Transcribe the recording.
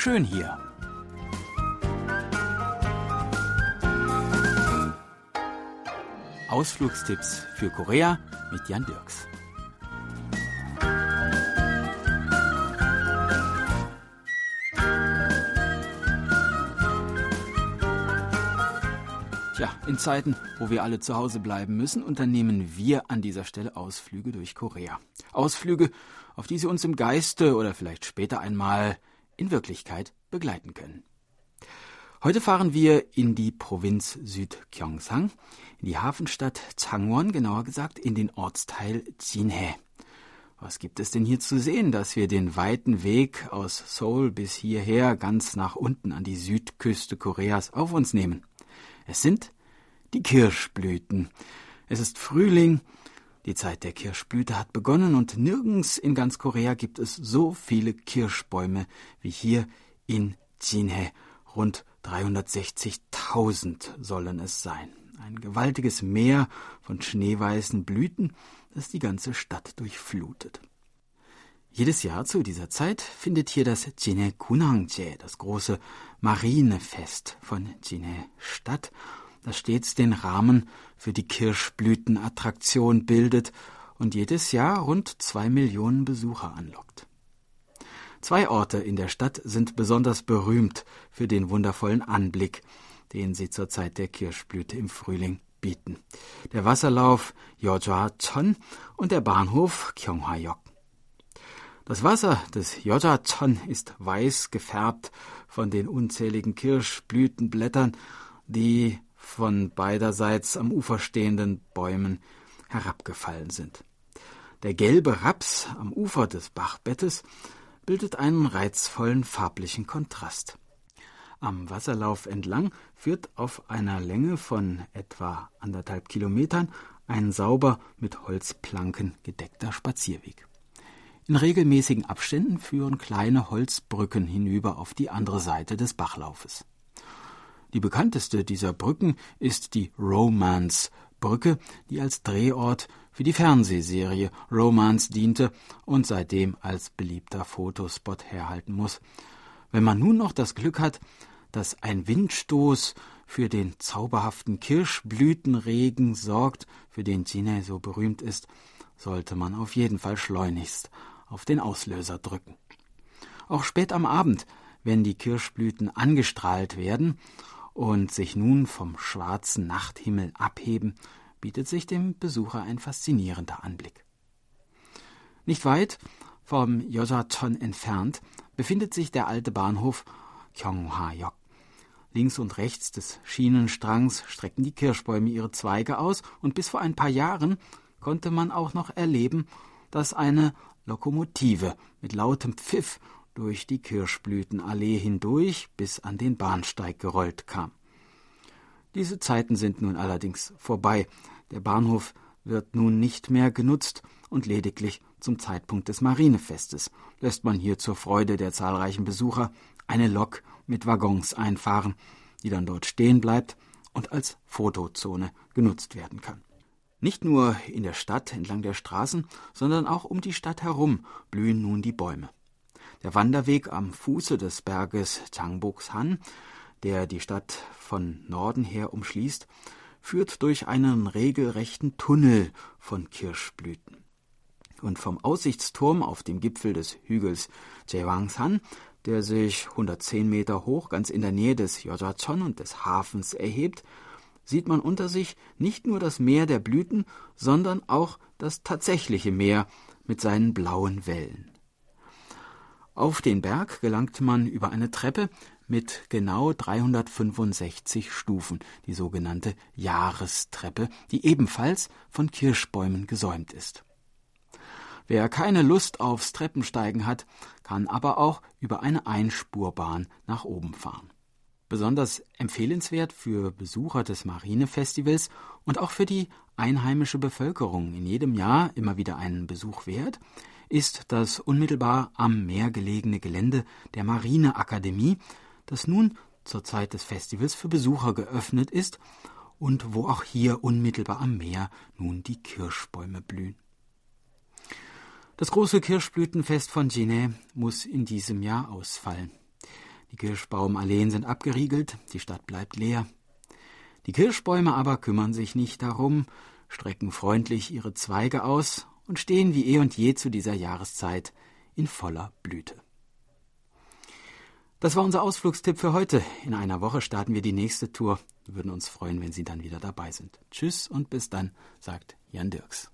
schön hier. Ausflugstipps für Korea mit Jan Dirks. Tja, in Zeiten, wo wir alle zu Hause bleiben müssen, unternehmen wir an dieser Stelle Ausflüge durch Korea. Ausflüge, auf die Sie uns im Geiste oder vielleicht später einmal in Wirklichkeit begleiten können. Heute fahren wir in die Provinz Südgyeongsang, in die Hafenstadt Changwon, genauer gesagt in den Ortsteil Jinhae. Was gibt es denn hier zu sehen, dass wir den weiten Weg aus Seoul bis hierher ganz nach unten an die Südküste Koreas auf uns nehmen? Es sind die Kirschblüten. Es ist Frühling, die Zeit der Kirschblüte hat begonnen und nirgends in ganz Korea gibt es so viele Kirschbäume wie hier in Jinhae. Rund 360.000 sollen es sein. Ein gewaltiges Meer von schneeweißen Blüten, das die ganze Stadt durchflutet. Jedes Jahr zu dieser Zeit findet hier das Jinhae Kunangje, das große Marinefest von Jinhae statt, das stets den Rahmen für die Kirschblütenattraktion bildet und jedes Jahr rund zwei Millionen Besucher anlockt. Zwei Orte in der Stadt sind besonders berühmt für den wundervollen Anblick, den sie zur Zeit der Kirschblüte im Frühling bieten. Der Wasserlauf Yojwa-chon und der Bahnhof Kyonghwa-yok. Das Wasser des Yojachon ist weiß gefärbt von den unzähligen Kirschblütenblättern, die von beiderseits am Ufer stehenden Bäumen herabgefallen sind. Der gelbe Raps am Ufer des Bachbettes bildet einen reizvollen farblichen Kontrast. Am Wasserlauf entlang führt auf einer Länge von etwa anderthalb Kilometern ein sauber mit Holzplanken gedeckter Spazierweg. In regelmäßigen Abständen führen kleine Holzbrücken hinüber auf die andere Seite des Bachlaufes. Die bekannteste dieser Brücken ist die Romance-Brücke, die als Drehort für die Fernsehserie Romance diente und seitdem als beliebter Fotospot herhalten muss. Wenn man nun noch das Glück hat, dass ein Windstoß für den zauberhaften Kirschblütenregen sorgt, für den Chine so berühmt ist, sollte man auf jeden Fall schleunigst auf den Auslöser drücken. Auch spät am Abend, wenn die Kirschblüten angestrahlt werden und sich nun vom schwarzen Nachthimmel abheben, bietet sich dem Besucher ein faszinierender Anblick. Nicht weit vom Yosaton entfernt befindet sich der alte Bahnhof Kyonghwa-yok. Links und rechts des Schienenstrangs strecken die Kirschbäume ihre Zweige aus, und bis vor ein paar Jahren konnte man auch noch erleben, dass eine Lokomotive mit lautem Pfiff durch die Kirschblütenallee hindurch bis an den Bahnsteig gerollt kam. Diese Zeiten sind nun allerdings vorbei. Der Bahnhof wird nun nicht mehr genutzt und lediglich zum Zeitpunkt des Marinefestes lässt man hier zur Freude der zahlreichen Besucher eine Lok mit Waggons einfahren, die dann dort stehen bleibt und als Fotozone genutzt werden kann. Nicht nur in der Stadt entlang der Straßen, sondern auch um die Stadt herum blühen nun die Bäume. Der Wanderweg am Fuße des Berges Changboksan, der die Stadt von Norden her umschließt, führt durch einen regelrechten Tunnel von Kirschblüten. Und vom Aussichtsturm auf dem Gipfel des Hügels Jewangsan, der sich 110 Meter hoch ganz in der Nähe des Yojachon und des Hafens erhebt, sieht man unter sich nicht nur das Meer der Blüten, sondern auch das tatsächliche Meer mit seinen blauen Wellen. Auf den Berg gelangt man über eine Treppe mit genau 365 Stufen, die sogenannte Jahrestreppe, die ebenfalls von Kirschbäumen gesäumt ist. Wer keine Lust aufs Treppensteigen hat, kann aber auch über eine Einspurbahn nach oben fahren. Besonders empfehlenswert für Besucher des Marinefestivals und auch für die einheimische Bevölkerung in jedem Jahr immer wieder einen Besuch wert, ist das unmittelbar am Meer gelegene Gelände der Marineakademie, das nun zur Zeit des Festivals für Besucher geöffnet ist und wo auch hier unmittelbar am Meer nun die Kirschbäume blühen. Das große Kirschblütenfest von Jinhae muss in diesem Jahr ausfallen. Die Kirschbaumalleen sind abgeriegelt, die Stadt bleibt leer. Die Kirschbäume aber kümmern sich nicht darum, strecken freundlich ihre Zweige aus und stehen wie eh und je zu dieser Jahreszeit in voller Blüte. Das war unser Ausflugstipp für heute. In einer Woche starten wir die nächste Tour. Wir würden uns freuen, wenn Sie dann wieder dabei sind. Tschüss und bis dann, sagt Jan Dirks.